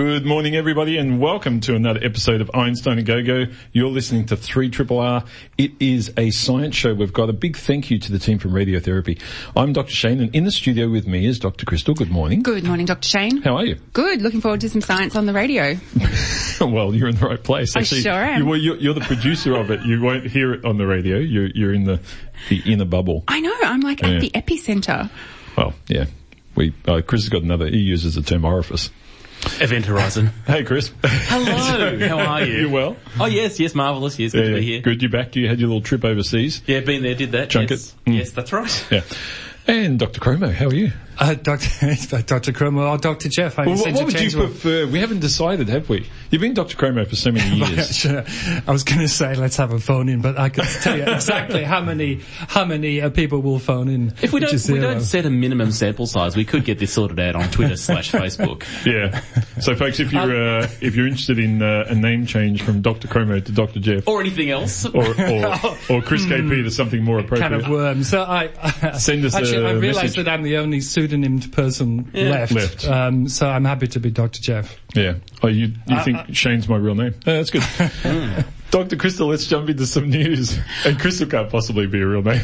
Good morning, everybody, and welcome to another episode of Einstein a Go-Go. You're listening to 3RRR. It is a science show. We've got a big thank you to the team from Radiotherapy. I'm Dr. Shane, and in the studio with me is Dr. Crystal. Good morning. Good morning, Dr. Shane. How are you? Good. Looking forward to some science on the radio. well, you're in the right place. I sure am. You, well, you're, you're, the producer of it. You won't hear it on the radio. You're, you're in the, the inner bubble. I know. I'm like Yeah. at the epicenter. Well, yeah. We, uh, Chris has got another, he uses the term orifice. Event Horizon. Hey, Chris. Hello, how are you? You well? Oh yes, yes, marvellous, yes, good Yeah, to be here. Good, you back? You had your little trip overseas? Yeah, been there, did that. Junket. Yes, Mm. yes that's right. Yeah. And Dr. Chromo, how are you? Uh, Dr. Dr. Cromwell or Dr. Jeff. I Well, what, what would you interchangeable. prefer? We haven't decided, have we? You've been Dr. Chromo for so many years. Sure. I was going to say let's have a phone in, but I could tell you exactly how many how many uh, people will phone in. If we don't, we don't set a minimum sample size, we could get this sorted out on Twitter slash Facebook. yeah. So folks, if you're, uh, if you're interested in uh, a name change from Dr. Chromo to Dr. Jeff, Or anything else. or, or, or Chris KP to something more appropriate. kind of worm. So I Send us actually a I realise message. that I'm the only pseudonymed person left. Left. Um, so I'm happy to be Dr. Jeff. Yeah. Oh, you, you Uh, think uh, Shane's my real name? Oh, that's good. Dr. Crystal, let's jump into some news. And Crystal can't possibly be a real name.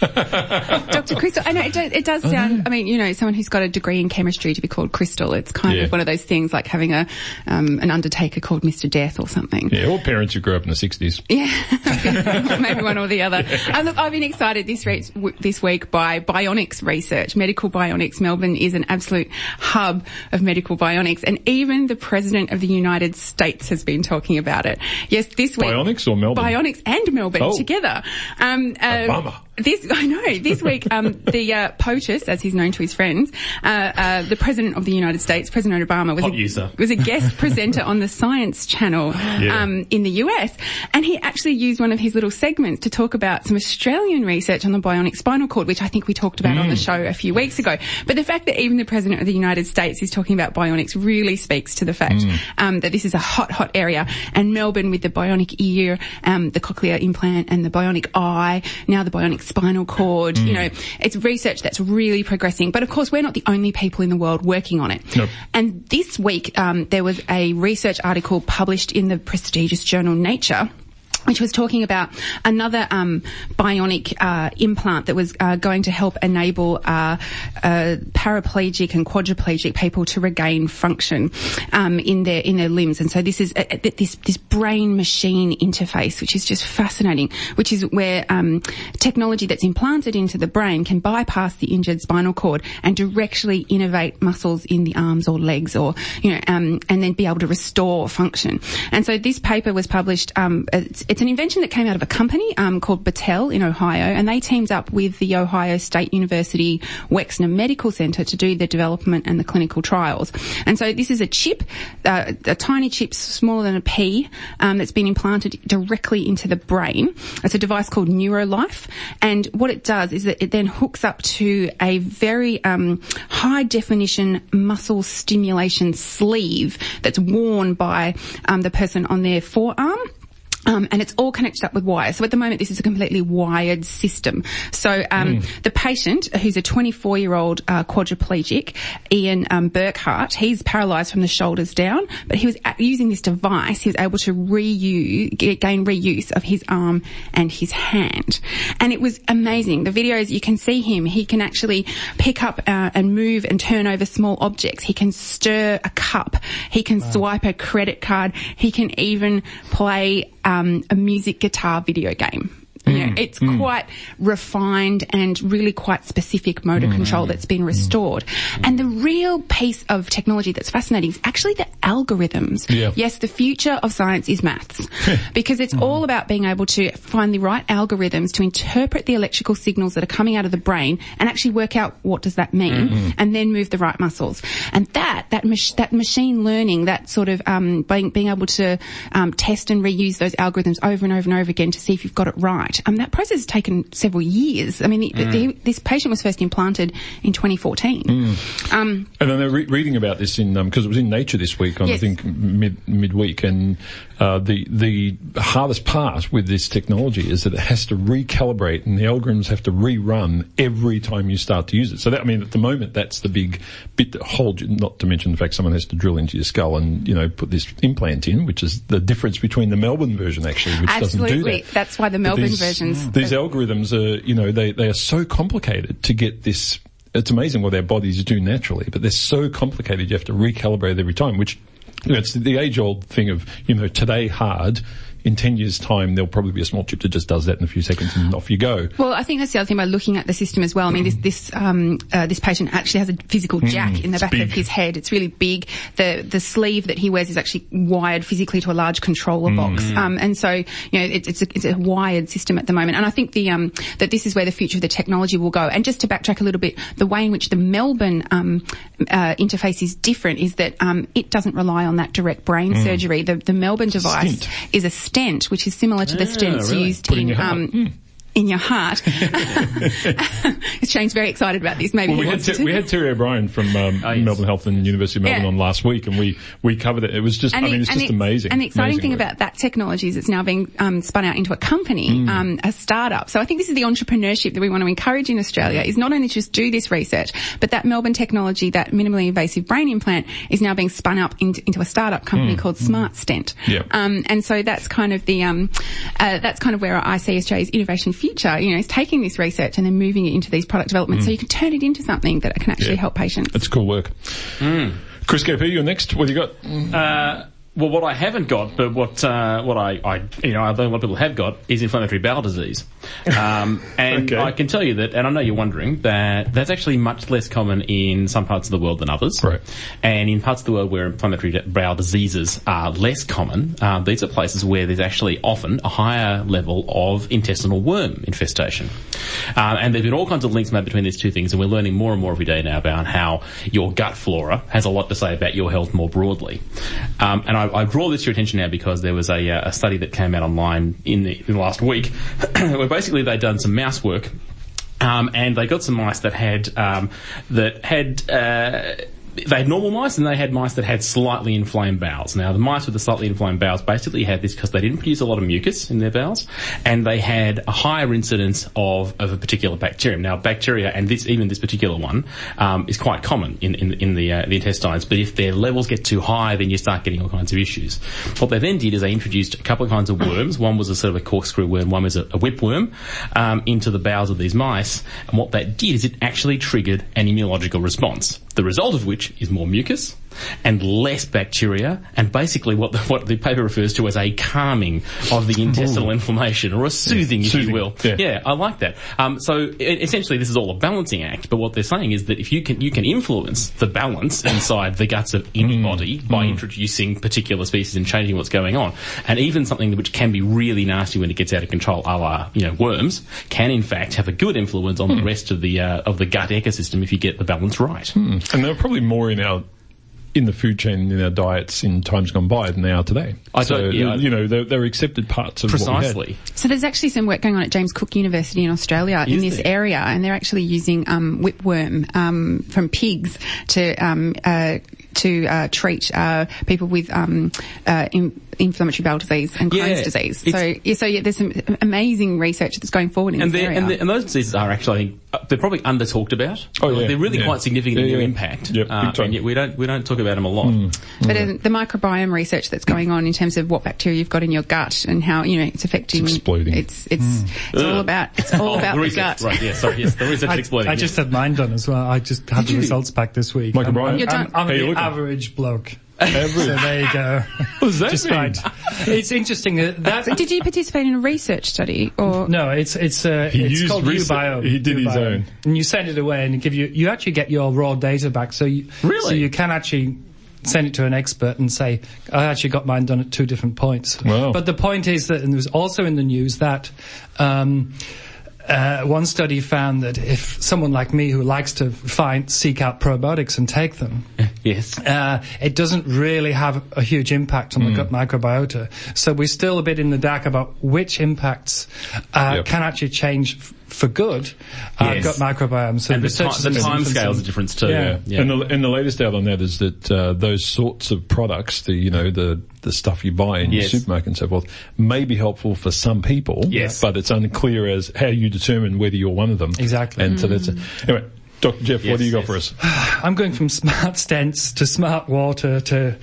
Dr. Crystal. I know it does, it does sound, I mean, you know, someone who's got a degree in chemistry to be called Crystal. It's kind Yeah. of one of those things like having a, um, an undertaker called Mr. Death or something. yeah, or parents who grew up in the 60s. Yeah, maybe one or the other. And look, I've been excited this, re- this week by bionics research, medical bionics. Melbourne is an absolute hub of medical bionics, and even the president of the United States has been talking about it. Yes, this week. Bionics or Melbourne? Bionics and Melbourne Oh. together. Um, uh, bummer. This I know. This week, um, the uh, POTUS, as he's known to his friends, uh, uh, the president of the United States, President Obama, was Hot a, user. was a guest presenter on the Science Channel um, in the US, and he actually used one of his little segments to talk about some Australian research on the bionic spinal cord, which I think we talked about on the show a few weeks ago. But the fact that even the president of the United States is talking about bionics really speaks to the fact um, that this is a hot, hot area, and Melbourne with the bionic ear, um, the cochlear implant, and the bionic eye, now the bionic spinal cord. You know, it's research that's really progressing. But of course, we're not the only people in the world working on it. Nope. And this week, um, there was a research article published in the prestigious journal Nature which was talking about another um, bionic uh, implant that was uh, going to help enable uh, uh, paraplegic and quadriplegic people to regain function um, in their in their limbs. And so this is uh, uh, this this brain machine interface, which is just fascinating. Which is where um, technology that's implanted into the brain can bypass the injured spinal cord and directly innervate muscles in the arms or legs, or you know, um, and then be able to restore function. And so this paper was published. It's, it's an invention that came out of a company um, called Battelle in Ohio, and they teamed up with the Ohio State University Wexner Medical Center to do the development and the clinical trials. And so this is a chip, uh, a tiny chip smaller than a pea, um, that's been implanted directly into the brain. It's a device called NeuroLife, and what it does is that it then hooks up to a very um, high definition muscle stimulation sleeve that's worn by um, the person on their forearm. Um, and it's all connected up with wires. So at the moment, this is a completely wired system. So um, the patient, who's a 24-year-old uh, quadriplegic, Ian um, Burkhart, he's paralysed from the shoulders down, but he was using this device. He was able to reuse, gain reuse of his arm and his hand, and it was amazing. The videos you can see him. He can actually pick up uh, and move and turn over small objects. He can stir a cup. He can swipe a credit card. He can even play um, a music guitar video game. You know, mm, it's mm. quite refined and really quite specific motor mm. control that's been restored. And the real piece of technology that's fascinating is actually the algorithms. Yeah. Yes, the future of science is maths because it's all about being able to find the right algorithms to interpret the electrical signals that are coming out of the brain and actually work out what does that mean mm-hmm. and then move the right muscles. And that, that, mach- that machine learning, that sort of, um, being, being able to, um, test and reuse those algorithms over and over and over again to see if you've got it right. Um, that process has taken several years. I mean, the, Mm. the, this patient was first implanted in 2014. Um, And then they're re- reading about this in because it was in Nature this week on I think mid midweek, and uh, the the hardest part with this technology is that it has to recalibrate and the algorithms have to rerun every time you start to use it. So that I mean, at the moment, that's the big bit that holds you. Not to mention the fact someone has to drill into your skull and you know put this implant in, which is the difference between the Melbourne version actually, which doesn't do Absolutely. that. That's why the Melbourne these- versions- mm. These algorithms are, you know, they they are so complicated to get this it's amazing what our bodies do naturally, but they're so complicated you have to recalibrate every time, which, you know, it's the age old thing of, you know, today hard, in 10 years time there'll probably be a small chip that just does that in a few seconds and off you go. Well, I think that's the other thing by looking at the system as well. I mean, this this um, uh, this patient actually has a physical jack in the back big. of his head. It's really big. The the sleeve that he wears is actually wired physically to a large controller box, um, and so you know it's it's a, it's a wired system at the moment. And I think the um, that this is where the future of the technology will go. And just to backtrack a little bit, the way in which the Melbourne um, uh, interface is different is that um, it doesn't rely on that direct brain surgery. The the Melbourne device Stent. is a stent, which is similar to the stents really? used Put in in your heart. in. Shane's very excited about this. Maybe Well, we had. Ter- we had Terry O'Brien from um, Oh, yes. Melbourne Health and University of Melbourne Yeah. on last week, and we, we covered it. It was just, I mean, it's just amazing. And the exciting Amazing thing work. about that technology is it's now being um, spun out into a company, Mm. um, a startup. So I think this is the entrepreneurship that we want to encourage in Australia. Is not only just do this research, but that Melbourne technology, that minimally invasive brain implant, is now being spun up into, into a startup company called Smart Stent. Mm. Yeah. Um, and so that's kind of the um, uh, that's kind of where I see Australia's innovation future. You know, is taking this research and then moving it into these product development, so you can turn it into something that can actually Mm. Yeah. help patients. It's cool work. Chris KP, you're next. What do you got? Uh, well, what I haven't got, but what uh, what I, I you know I think a lot of people have got is inflammatory bowel disease, um, and Okay. I can tell you that, and I know you're wondering that that's actually much less common in some parts of the world than others, Right. And in parts of the world where inflammatory bowel diseases are less common, uh, these are places where there's actually often a higher level of intestinal worm infestation, um, and there've been all kinds of links made between these two things, and we're learning more and more every day now about how your gut flora has a lot to say about your health more broadly. Um, and I, I draw this to your attention now because there was a, uh, a study that came out online in the, in the last week where basically they'd done some mouse work um, and they got some mice that had um, that had. Uh, they had normal mice and they had mice that had slightly inflamed bowels. Now, the mice with the slightly inflamed bowels basically had this because they didn't produce a lot of mucus in their bowels, and they had a higher incidence of, of a particular bacterium. Now, bacteria, and this even this particular one, um, is quite common in in, in the uh, the intestines. But if their levels get too high, then you start getting all kinds of issues. What they then did is they introduced a couple of kinds of worms. One was a sort of a corkscrew worm. One was a, a whipworm um, into the bowels of these mice. And what that did is it actually triggered an immunological response. The result of which is more mucus and less bacteria, and basically what the, what the paper refers to as a calming of the intestinal inflammation, or a soothing, if Soothing, you will. yeah. I like that. Um, so e- essentially, this is all a balancing act. But what they're saying is that if you can you can influence the balance inside the guts of anybody by introducing particular species and changing what's going on, and even something which can be really nasty when it gets out of control, a la you know worms, can in fact have a good influence on the rest of the uh, of the gut ecosystem if you get the balance right. And there are probably more in our in the food chain in our diets in times gone by than they are today. I so, don't- yeah, you know, they're, they're accepted parts of what we had. Precisely. So there's actually some work going on at James Cook University in Australia in this there? area, and they're actually using um, whipworm um, from pigs to um, uh, to uh, treat uh, people with um, uh, in, inflammatory bowel disease and Crohn's Yeah, disease. So yeah, so yeah, there's some amazing research that's going forward in And, this they're- area. and, they're- and those diseases are actually, I think, uh, they're probably under talked about. Oh, yeah, They're really yeah. quite significant in Yeah, their yeah. impact. Yep, big Uh, time. and yet we don't, we don't talk about them a lot. But uh, the microbiome research that's going on in terms of what bacteria you've got in your gut and how you know it's affecting. It's exploding. It's it's it's all about it's all Oh, about the the, gut. Right, yes, sorry, yes, the research is I, exploding. I yes. just had mine done as well. I just had the you? results back this week. Michael I'm, Bryan? I'm, You're I'm. I'm the average bloke. Average. So there you go. What does that just mean? It's interesting uh, that Did you participate in a research study or? No, it's it's uh, He it's used called research- Ubiome. he did his own. and you send it away, and it give you you actually get your raw data back. So you Really? so you can actually send it to an expert and say, I actually got mine done at two different points. Wow. But the point is that, and it was also in the news that. Um, uh, one study found that if someone like me who likes to find, seek out probiotics and take them, Yes. uh, it doesn't really have a huge impact on the gut microbiota. So we're still a bit in the dark about which impacts uh, Yep. can actually change for good our Yes. gut microbiomes. So and the, research ti- is the time scales are different too. Yeah. And the and the latest out on that is that uh, those sorts of products, the you know the the stuff you buy in Yes. your supermarket and so forth, may be helpful for some people. Yes. but it's unclear as how you determine whether you're one of them. Exactly. And so that's it. Anyway, Dr. Jeff, what do you got for us? I'm going from smart stents to smart water to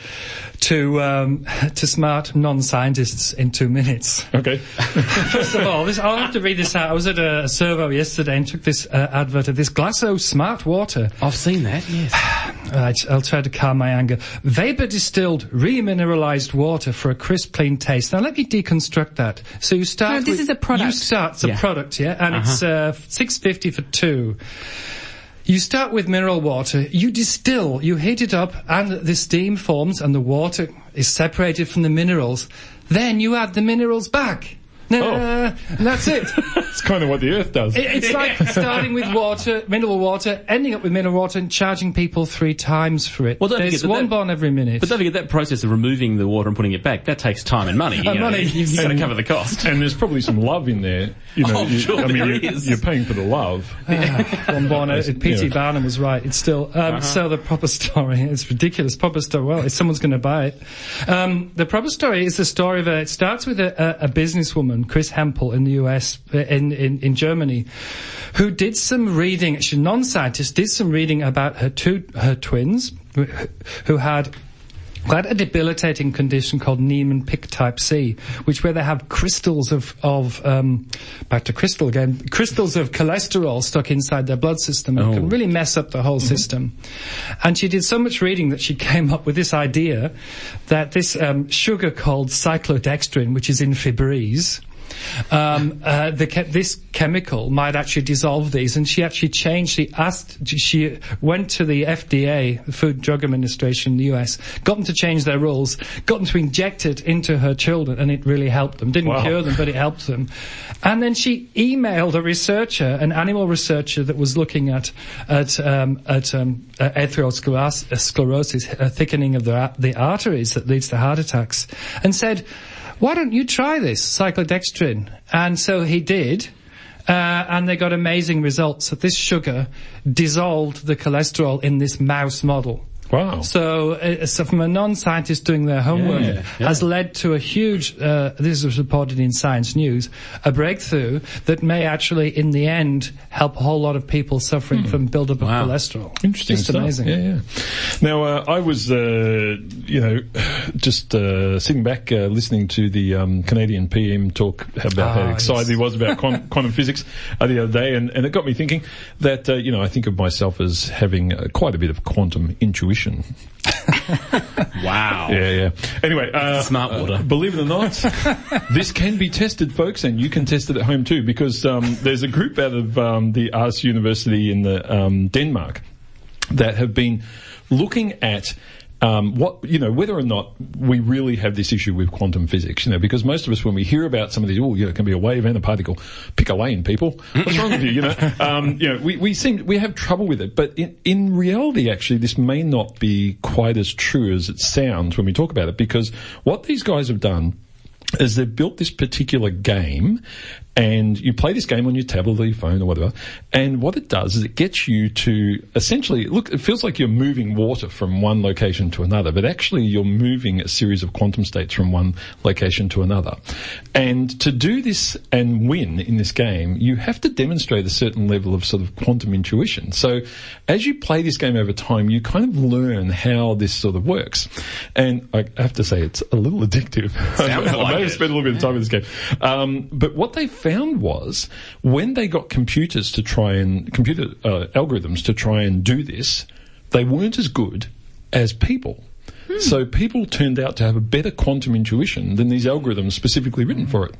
to um, to smart non-scientists in two minutes. Okay. First of all, this, I'll have to read this out. I was at a, servo yesterday and took this uh, advert of this Glacéau Smart Water. I've seen that. Yes. Right, I'll try to calm my anger. Vapor distilled, remineralized water for a crisp, clean taste. Now let me deconstruct that. So you start. No, this with- is a product. You start. It's a Yeah. product, yeah, and it's uh, six fifty for two. You start with mineral water, you distill, you heat it up, and the steam forms and the water is separated from the minerals. Then you add the minerals back. Oh. Uh, and that's it. It's kind of what the Earth does. It- It's like starting with water, mineral water, ending up with mineral water and charging people three times for it. Well, don't There's forget one that- bond every minute. But don't forget that process of removing the water and putting it back, that takes time and money. You And know, money. You've got to cover the cost. and there's probably some love in there. You know, Oh, you- sure I mean, there you're, you're paying for the love. one born out. P.T. Yeah. Barnum was right. It's still um, so the proper story. It's ridiculous. Proper story. Well, if someone's going to buy it, um, the proper story is the story of a. It starts with a, a, a businesswoman, Chris Hempel, in the U.S. uh, in in, in Germany, who did some reading. She's a non-scientist. Did some reading about her two her twins, who, had quite a debilitating condition called Niemann-Pick type C, which where they have crystals of, of um, back to crystal again, crystals of cholesterol stuck inside their blood system and Oh. can really mess up the whole system. And she did so much reading that she came up with this idea that this um, sugar called cyclodextrin, which is in Febreze, um, uh, the this chemical might actually dissolve these, and she actually changed. She asked. She went to the FDA, the Food Drug Administration in the US, got them to change their rules, got them to inject it into her children, and it really helped them. Didn't Wow. cure them, but it helped them. And then she emailed a researcher, an animal researcher that was looking at at um, at um, uh, atherosclerosis, a thickening of the the arteries that leads to heart attacks, and said why don't you try this cyclodextrin? And so he did. Uh, and they got amazing results that this sugar dissolved the cholesterol in this mouse model. Wow. So, uh, so from a non-scientist doing their homework Yeah, yeah. has led to a huge, uh, this was reported in Science News, a breakthrough that may actually in the end help a whole lot of people suffering from buildup of Wow. cholesterol. Interesting Just stuff. amazing. Yeah, yeah. Now, uh, I was, uh, you know, just uh, sitting back uh, listening to the um, Canadian PM talk about how Ah, excited yes. he was about quantum, quantum physics uh, the other day, and, and it got me thinking that, uh, you know, I think of myself as having uh, quite a bit of quantum intuition. Wow. Yeah, yeah. Anyway, uh, Smart water. uh, believe it or not, this can be tested, folks, and you can test it at home too, because um, there's a group out of um, the Aarhus University in the um, Denmark that have been looking at. Um, what you know, whether or not we really have this issue with quantum physics, you know, because most of us, when we hear about some of these, oh, you know, it can be a wave and a particle. Pick a lane, people. What's wrong with you? You know, um, you know, we, we seem we have trouble with it, but in, in reality, actually, this may not be quite as true as it sounds when we talk about it, because what these guys have done is they've built this particular game and you play this game on your tablet or your phone or whatever. And what it does is it gets you to essentially look, it feels like you're moving water from one location to another, but actually you're moving a series of quantum states from one location to another. And to do this and win in this game, you have to demonstrate a certain level of sort of quantum intuition. So as you play this game over time, you kind of learn how this sort of works. And I have to say, it's a little addictive. I like may have it. spent a little bit of time in this game. Um, but what they found was when they got computers to try and computer uh, algorithms to try and do this, they weren't as good as people. So people turned out to have a better quantum intuition than these algorithms specifically written for it.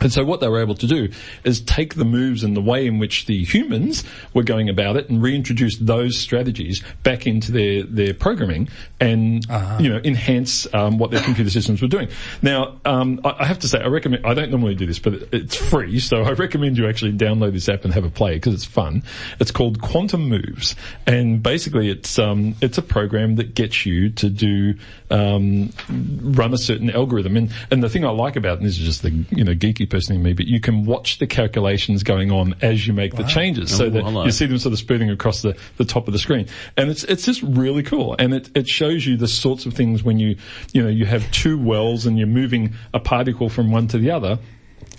And so what they were able to do is take the moves and the way in which the humans were going about it and reintroduce those strategies back into their, their programming and, uh-huh. you know, enhance um, what their computer systems were doing. Now, um, I, I, have to say, I recommend, I don't normally do this, but it's free, so I recommend you actually download this app and have a play because it's fun. It's called Quantum Moves. And basically it's, um, it's a program that gets you to do, um, run a certain algorithm. And, and the thing I like about and this is just the, you know, geeky person in me, but you can watch the calculations going on as you make wow. the changes, so that you see them sort of spooning across the, the top of the screen, and it's it's just really cool, and it it shows you the sorts of things when you you know you have two wells and you're moving a particle from one to the other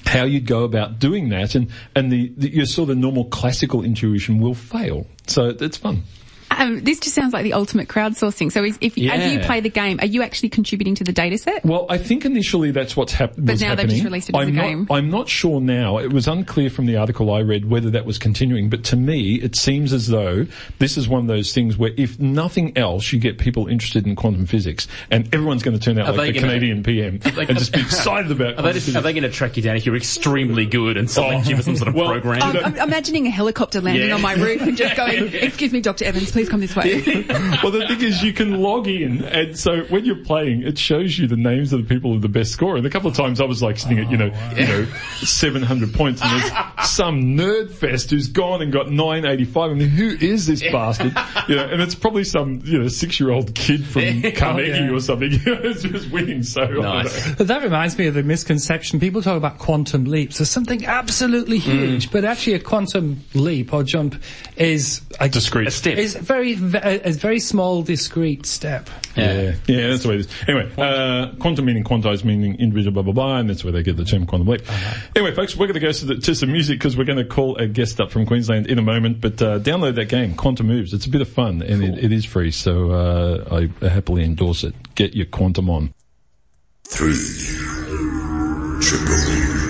how you'd go about doing that and, and the, the, your sort of normal classical intuition will fail. So it's fun. Um, this just sounds like the ultimate crowdsourcing. So, if yeah. as you play the game, are you actually contributing to the data set? Well, I think initially that's what's hap- but now happening. they've just released it as I'm a not, game. I'm not sure now. It was unclear from the article I read whether that was continuing. But to me, it seems as though this is one of those things where, if nothing else, you get people interested in quantum physics, and everyone's going to turn out are like the gonna, Canadian PM they, and just be excited about. Are they, just, are they going to track you down if you're extremely good and select oh. you for some sort of well, program? I'm, I'm, imagining a helicopter landing yeah. on my roof and just going, "Excuse me, Dr. Evans, please come this way." well, the thing is, you can log in, and so when you're playing, it shows you the names of the people with the best score. And a couple of times, I was like sitting at you know, wow. you know, 700 points, and there's some nerd fest who's gone and got 985. I mean, who is this bastard? You know, and it's probably some you know six year old kid from Carnegie oh, yeah. or something. it's just winning. So nice. But that reminds me of the misconception. People talk about quantum leaps as something absolutely mm. huge, mm. but actually a quantum leap or jump is a discrete a step. Is very, a very small, discrete step. Yeah, yeah, that's the way it is. Anyway, uh, quantum meaning quantized meaning individual, blah blah blah, and that's where they get the term quantum leap. Uh-huh. Anyway, folks, we're going to go to, the, to some music because we're going to call a guest up from Queensland in a moment. But uh, download that game, Quantum Moves. It's a bit of fun and cool. it, it is free, so uh, I happily endorse it. Get your quantum on. Three triple.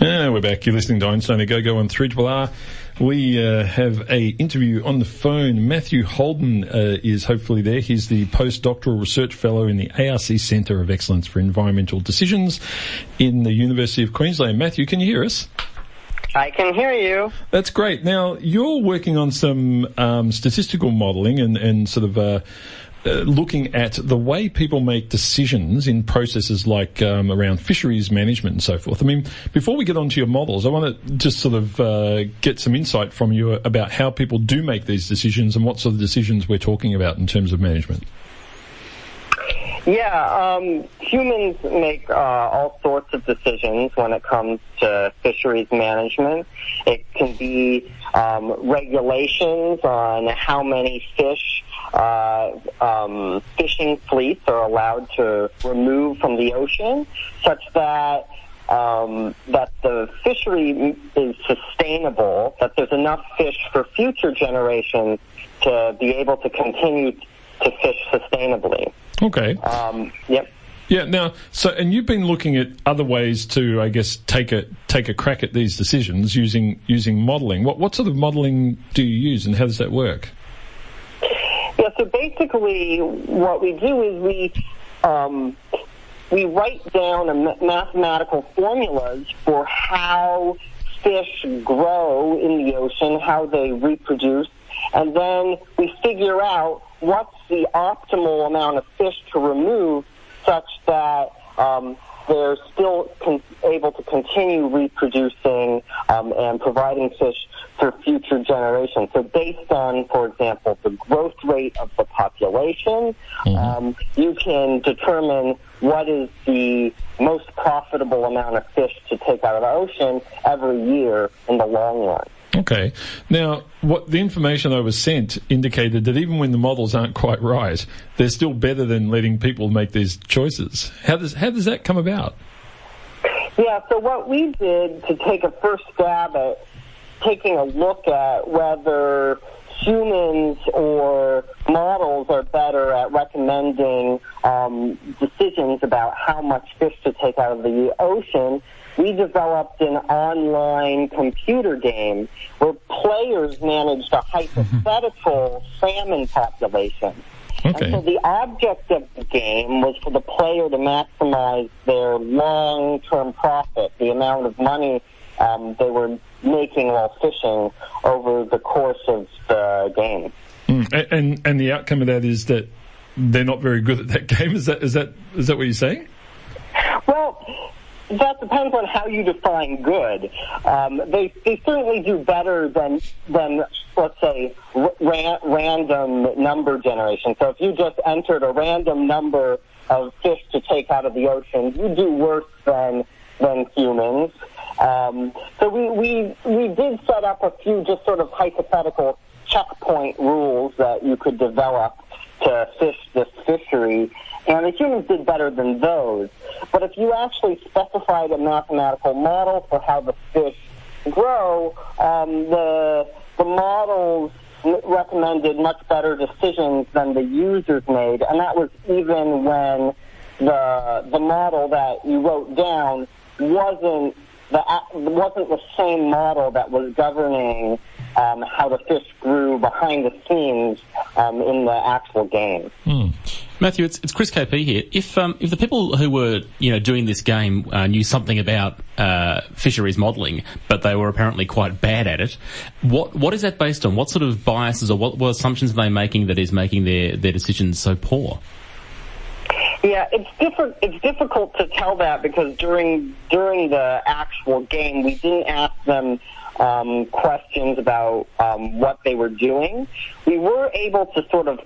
Yeah, we're back. You're listening to Einstein a Go-Go on 3RR. We uh, have a interview on the phone. Matthew Holden uh, is hopefully there. He's the postdoctoral research fellow in the ARC Centre of Excellence for Environmental Decisions in the University of Queensland. Matthew, can you hear us? I can hear you. That's great. Now, you're working on some um, statistical modelling and, and sort of uh, looking at the way people make decisions in processes like um, around fisheries management and so forth. I mean, before we get onto your models, I want to just sort of uh, get some insight from you about how people do make these decisions and what sort of decisions we're talking about in terms of management. Yeah, um, humans make uh, all sorts of decisions when it comes to fisheries management. It can be um, regulations on how many fish uh, um, fishing fleets are allowed to remove from the ocean, such that um, that the fishery is sustainable, that there's enough fish for future generations to be able to continue to fish sustainably. Okay. Um, yep. Yeah. Now, so and you've been looking at other ways to, I guess, take a take a crack at these decisions using using modelling. What what sort of modelling do you use, and how does that work? Yeah, so basically what we do is we um, we write down a mathematical formulas for how fish grow in the ocean, how they reproduce, and then we figure out what's the optimal amount of fish to remove such that um, they're still con- able to continue reproducing um, and providing fish for future generations. So based on, for example, the growth rate of the population, mm-hmm. um, you can determine what is the most profitable amount of fish to take out of the ocean every year in the long run. Okay. Now, what the information I was sent indicated that even when the models aren't quite right, they're still better than letting people make these choices. How does how does that come about? Yeah. So what we did to take a first stab at taking a look at whether humans or models are better at recommending um, decisions decisions about how much fish to take out of the ocean, we developed an online computer game where players managed a hypothetical salmon population. Okay. And so the object of the game was for the player to maximize their long-term profit, the amount of money um, they were making while fishing over the course of the game. Mm. And, and and the outcome of that is that they're not very good at that game. Is that is that is that what you're saying? Well, that depends on how you define good. Um, they they certainly do better than than let's say ra- random number generation. So if you just entered a random number of fish to take out of the ocean, you do worse than than humans. Um, so we, we we did set up a few just sort of hypothetical checkpoint rules that you could develop to fish this fishery, and the humans did better than those. But if you actually specified a mathematical model for how the fish grow, um, the the models recommended much better decisions than the users made, and that was even when the the model that you wrote down wasn't the wasn't the same model that was governing um, how the fish grew behind the scenes um, in the actual game. Hmm. Matthew, it's, it's Chris KP here. If um, if the people who were you know doing this game uh, knew something about uh, fisheries modelling, but they were apparently quite bad at it, what what is that based on? What sort of biases or what, what assumptions are they making that is making their, their decisions so poor? Yeah, it's different. It's difficult to tell that because during during the actual game, we didn't ask them um, questions about um, what they were doing. We were able to sort of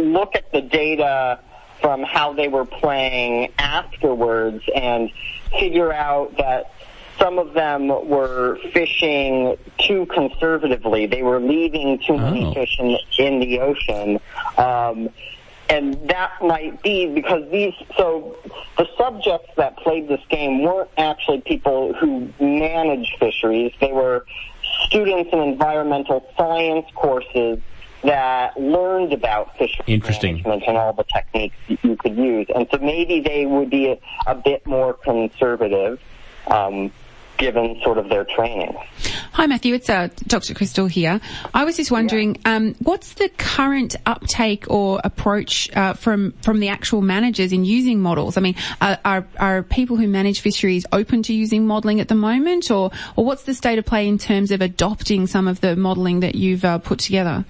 look at the data from how they were playing afterwards and figure out that some of them were fishing too conservatively. They were leaving too many Oh. fish in, in the ocean. Um, and that might be because these, so the subjects that played this game weren't actually people who manage fisheries. They were students in environmental science courses that learned about fisheries Interesting. management and all the techniques you could use. And so maybe they would be a, a bit more conservative, um, given sort of their training. Hi, Matthew. It's uh, Dr. Crystal here. I was just wondering, um, what's the current uptake or approach uh, from from the actual managers in using models? I mean, are, are are people who manage fisheries open to using modelling at the moment, or or what's the state of play in terms of adopting some of the modelling that you've uh, put together?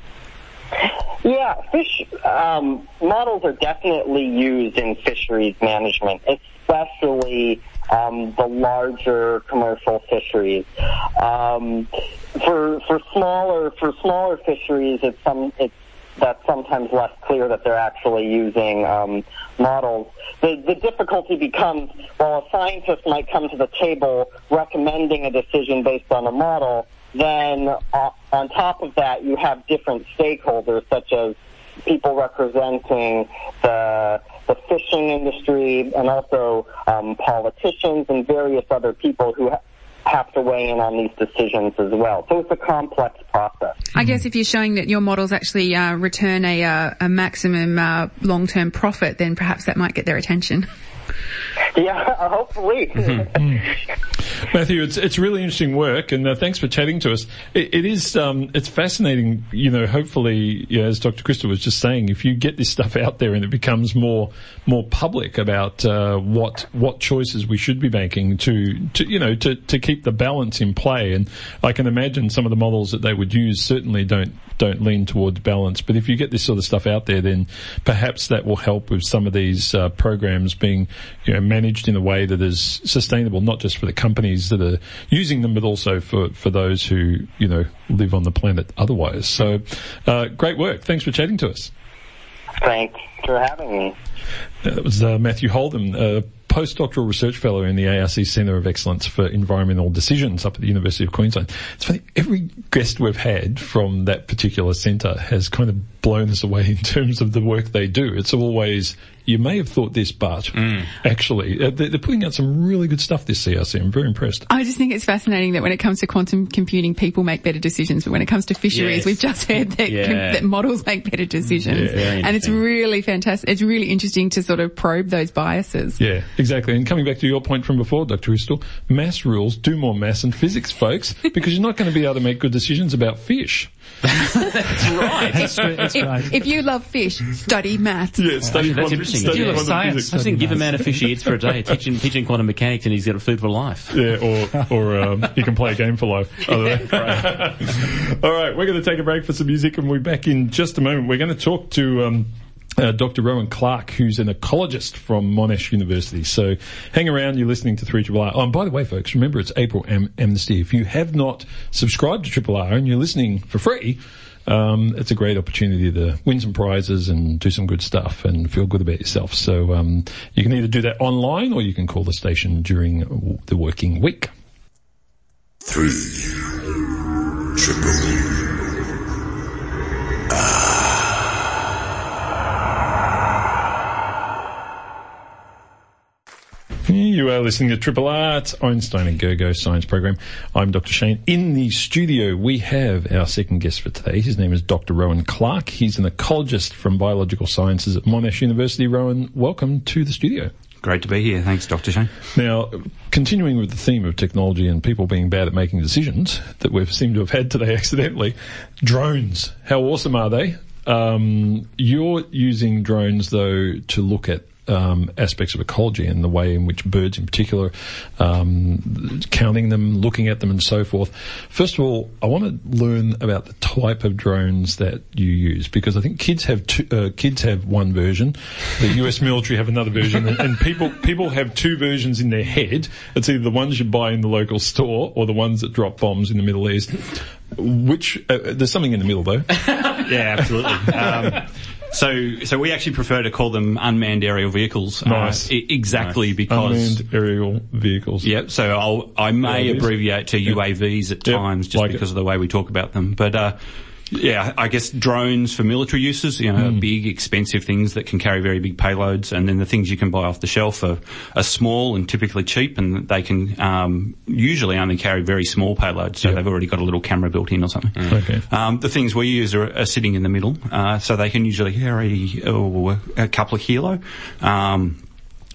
Yeah, fish um, models are definitely used in fisheries management, especially um, the larger commercial fisheries. Um, for for smaller for smaller fisheries, it's some it's that's sometimes less clear that they're actually using um, models. The, the difficulty becomes, while a scientist might come to the table recommending a decision based on a model, then uh, on top of that, you have different stakeholders, such as people representing the the fishing industry and also um, politicians and various other people who ha- have to weigh in on these decisions as well. So it's a complex process. I guess if you're showing that your models actually uh, return a, uh, a maximum uh, long-term profit, then perhaps that might get their attention. Yeah, hopefully. Matthew, it's it's really interesting work, and uh, thanks for chatting to us. It, it is um, it's fascinating. You know, hopefully, you know, as Dr. Crystal was just saying, if you get this stuff out there and it becomes more more public about uh, what what choices we should be making to to you know to to keep the balance in play, and I can imagine some of the models that they would use certainly don't don't lean towards balance. But if you get this sort of stuff out there, then perhaps that will help with some of these uh, programs being you know managed in a way that is sustainable, not just for the companies that are using them, but also for for those who you know live on the planet otherwise. So, uh, great work. Thanks for chatting to us. Thanks for having me. That was uh, Matthew Holden, a postdoctoral research fellow in the ARC Centre of Excellence for Environmental Decisions up at the University of Queensland. It's funny, every guest we've had from that particular centre has kind of blown us away in terms of the work they do. It's always you may have thought this, but actually, uh, they're, they're putting out some really good stuff this CRC. I'm very impressed. I just think it's fascinating that when it comes to quantum computing, people make better decisions, but when it comes to fisheries, Yes. we've just heard that, Yeah. that models make better decisions. very and it's really fantastic. It's really interesting to sort of probe those biases. Yeah, exactly. And coming back to your point from before, Dr. Crystal, mass rules do more mass and physics, folks, because you're not going to be able to make good decisions about fish. That's right. That's, true, that's right. If, if you love fish, study maths. Yeah, study That's interesting. study You love quantum science. physics. I was thinking, give a man a fish he eats for a day, teaching, teaching quantum mechanics, and he's got a food for life. Yeah, or or um, you can play a game for life. All right, we're going to take a break for some music, and we'll be back in just a moment. We're going to talk to. Um, uh, Dr. Rohan Clarke, who's an ecologist from Monash University. So hang around, you're listening to 3 R. Oh, and by the way, folks, remember it's April Am- Amnesty. If you have not subscribed to Triple R and you're listening for free, um, it's a great opportunity to win some prizes and do some good stuff and feel good about yourself. So um, you can either do that online or you can call the station during the working week. Three. Triple. You are listening to Triple R, it's Einstein a Go-Go Science Program. I'm Dr. Shane. In the studio, we have our second guest for today. His name is Dr. Rohan Clarke. He's an ecologist from Biological Sciences at Monash University. Rohan, welcome to the studio. Great to be here. Thanks, Dr. Shane. Now, continuing with the theme of technology and people being bad at making decisions that we've seemed to have had today accidentally, drones. How awesome are they? Um, you're using drones though to look at um, aspects of ecology and the way in which birds, in particular, um, counting them, looking at them, and so forth. First of all, I want to learn about the type of drones that you use because I think kids have two, uh, kids have one version, the U.S. military have another version, and, and people people have two versions in their head. It's either the ones you buy in the local store or the ones that drop bombs in the Middle East. Which uh, there's something in the middle though. Yeah, absolutely. um, so, so we actually prefer to call them unmanned aerial vehicles. Nice. Uh, e- exactly because. Unmanned aerial vehicles. Yep. So I'll, I may abbreviate to UAVs at Yep, times just like because it. of the way we talk about them. But, uh, yeah, I guess drones for military uses, you know, are big, expensive things that can carry very big payloads, and then the things you can buy off the shelf are, are small and typically cheap, and they can um, usually only carry very small payloads, so Yep. they've already got a little camera built in or something. Okay. Um, the things we use are, are sitting in the middle, uh, so they can usually carry oh, a couple of kilo. Um,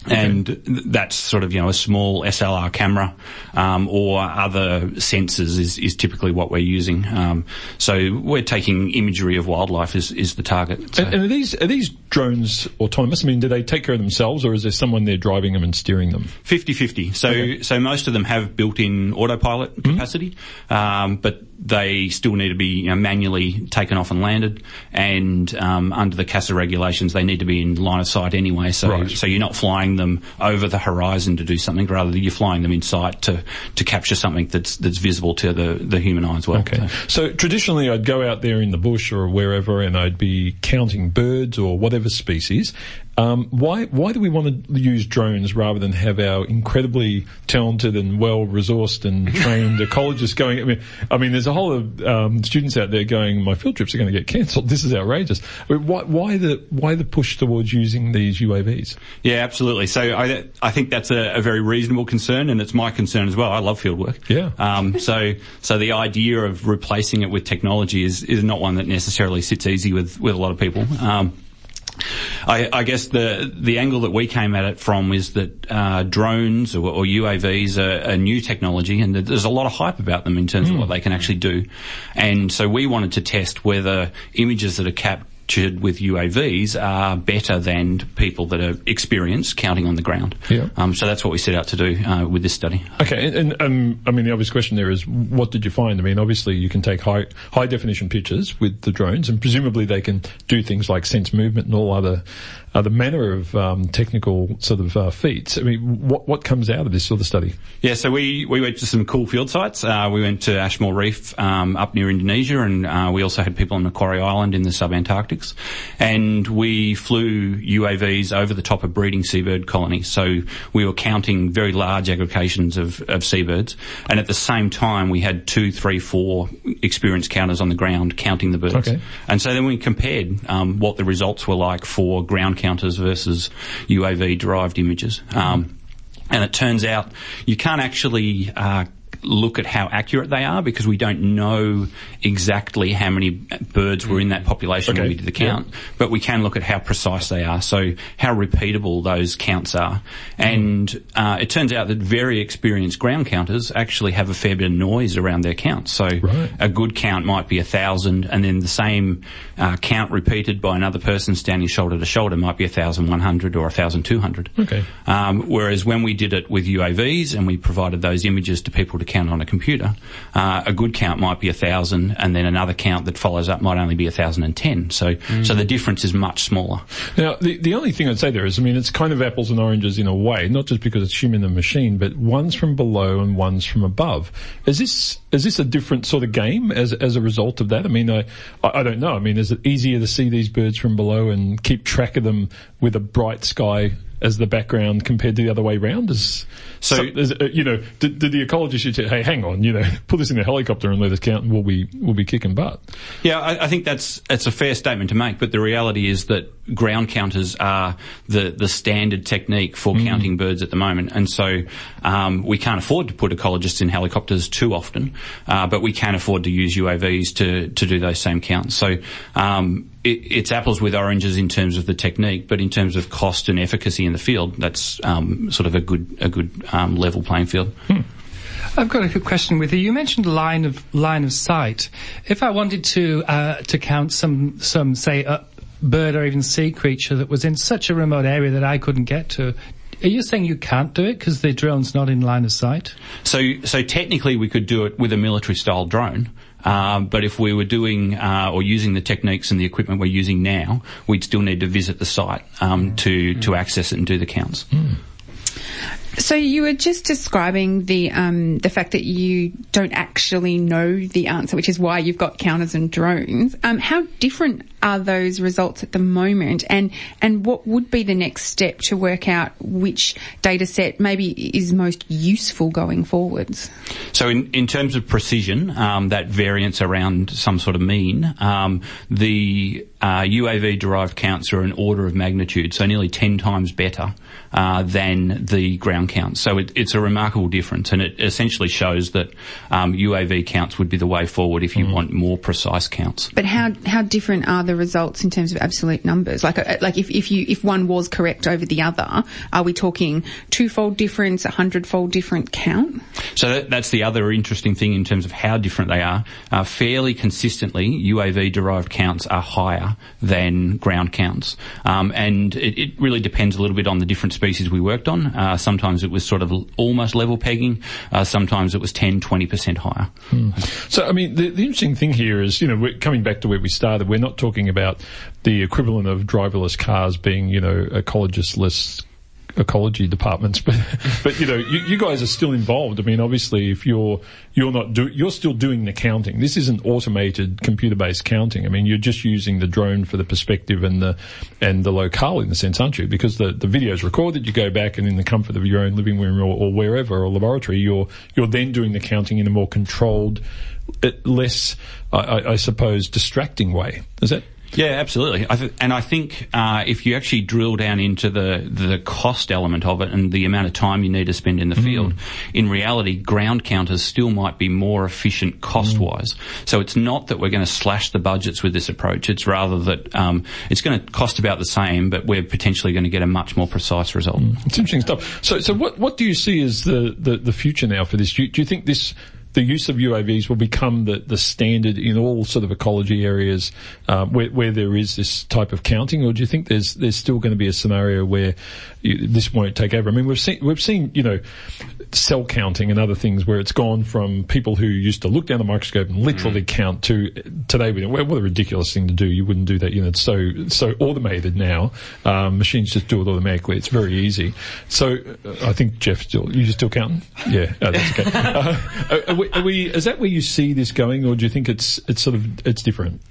and that's sort of, you know, a small SLR camera, um, or other sensors is, is typically what we're using. Um, so we're taking imagery of wildlife is, is the target. So- And, and are these are these drones autonomous? I mean, do they take care of themselves, or is there someone there driving them and steering them? 50-50. So, so most of them have built-in autopilot capacity, um, but they still need to be you know, manually taken off and landed. And um, under the CASA regulations, they need to be in line of sight anyway. So, Right. so you're not flying them over the horizon to do something, rather you're flying them in sight to to capture something that's that's visible to the the human eye as well. Okay. So- So traditionally, I'd go out there in the bush or wherever, and I'd be counting birds or whatever species. Um, why why do we want to use drones rather than have our incredibly talented and well resourced and trained ecologists going? I mean, I mean, there's a whole of um, students out there going, my field trips are going to get cancelled. This is outrageous. I mean, why, why the why the push towards using these UAVs? Yeah, absolutely. So I, I think that's a, a very reasonable concern, and it's my concern as well. I love field work. Yeah. Um, so, so the idea of replacing it with technology is, is not one that necessarily sits easy with, with a lot of people. Um, I, I guess the the angle that we came at it from is that uh, drones or, or UAVs are a new technology, and there's a lot of hype about them in terms of what they can actually do. And so we wanted to test whether images that are captured with UAVs are better than people that are experienced counting on the ground. Yeah. Um, so that's what we set out to do uh, with this study. Okay, and, and um, I mean the obvious question there is, what did you find? I mean, obviously you can take high high definition pictures with the drones, and presumably they can do things like sense movement and all other other manner of um, technical sort of uh, feats. I mean, what what comes out of this sort of study? Yeah, so we, we went to some cool field sites. Uh, we went to Ashmore Reef um, up near Indonesia, and uh, we also had people on Macquarie Island in the sub-Antarctics. And we flew UAVs over the top of breeding seabird colonies. So we were counting very large aggregations of, of seabirds, and at the same time we had two, three, four experienced counters on the ground counting the birds. Okay. And so then we compared um, what the results were like for ground counters versus UAV derived images. Um, and it turns out you can't actually uh, look at how accurate they are because we don't know exactly how many birds were in that population when Okay. we did the count, but we can look at how precise they are, so how repeatable those counts are. And uh, it turns out that very experienced ground counters actually have a fair bit of noise around their counts. So Right. a good count might be a thousand, and then the same uh, count repeated by another person standing shoulder to shoulder might be a thousand one hundred or a thousand two hundred. Okay. Um, whereas when we did it with UAVs and we provided those images to people to count on a computer, uh, a good count might be a thousand, and then another count that follows up might only be a thousand and ten. So, so the difference is much smaller. Now, the, the only thing I'd say there is, I mean, it's kind of apples and oranges in a way, not just because it's human and machine, but one's from below and one's from above. Is this, is this a different sort of game as, as a result of that? I mean, I I don't know. I mean, is it easier to see these birds from below and keep track of them with a bright sky as the background compared to the other way round? Is, So- so, is, uh, you know, did, did the ecologist say, hey, hang on, you know, put this in a helicopter and let us count and we'll be, we'll be kicking butt? Yeah, I, I think that's that's a fair statement to make, but the reality is that ground counters are the the standard technique for counting birds at the moment, and so um, we can't afford to put ecologists in helicopters too often, uh, but we can afford to use UAVs to to do those same counts. So. Um, it's apples with oranges in terms of the technique, but in terms of cost and efficacy in the field, that's um, sort of a good a good um, level playing field. I've got a good question with you. You mentioned line of line of sight. If I wanted to uh, to count some some say bird or even sea creature that was in such a remote area that I couldn't get to, are you saying you can't do it because the drone's not in line of sight? So, so technically we could do it with a military style drone. Um, but if we were doing uh, or using the techniques and the equipment we're using now, we'd still need to visit the site um, to to access it and do the counts. So you were just describing the um, the fact that you don't actually know the answer, which is why you've got counters and drones. Um, how different are those results at the moment, and and what would be the next step to work out which data set maybe is most useful going forwards? So in, in terms of precision, um, that variance around some sort of mean, um, the uh, UAV derived counts are an order of magnitude, so nearly 10 times better uh, than the ground counts. So it, it's a remarkable difference and it essentially shows that um, UAV counts would be the way forward if you want more precise counts. But how how different are the results in terms of absolute numbers? Like uh, like if, if you if one was correct over the other, are we talking twofold difference, a hundredfold different count? So that, that's the other interesting thing in terms of how different they are. Uh, fairly consistently, UAV derived counts are higher than ground counts. Um, and it, it really depends a little bit on the different species we worked on. Uh, sometimes it was sort of almost level pegging. Uh, sometimes it was 10, 20% higher. So, I mean, the, the interesting thing here is, you know, we're coming back to where we started. We're not talking about the equivalent of driverless cars being, you know, ecologistless ecology departments, but, but you know, you, you guys are still involved. I mean, obviously, if you're you're not do you're still doing the counting. This isn't automated computer-based counting. I mean, you're just using the drone for the perspective and the and the locale in the sense, aren't you? Because the the video is recorded, you go back and in the comfort of your own living room or, or wherever or laboratory, you're you're then doing the counting in a more controlled, uh, less, I, I suppose, distracting way. Is that? Yeah, absolutely. I th- and I think uh, if you actually drill down into the the cost element of it and the amount of time you need to spend in the field, in reality, ground counters still might be more efficient cost wise. So it's not that we're going to slash the budgets with this approach. It's rather that um, it's going to cost about the same, but we're potentially going to get a much more precise result. It's interesting stuff. So, so what, what do you see as the, the, the future now for this? Do you, do you think this, the use of UAVs will become the, the standard in all sort of ecology areas um, where, where there is this type of counting, or do you think there's there's still going to be a scenario where you, this won't take over? I mean, we've seen we've seen you know cell counting and other things where it's gone from people who used to look down the microscope and literally count to today. we- What a ridiculous thing to do! You wouldn't do that. You know, it's so so automated now. Um, machines just do it automatically. It's very easy. So uh, I think Jeff still you still counting? Yeah, oh, that's okay. uh, are, we, are we? Is that where you see this going, or do you think it's it's sort of it's different?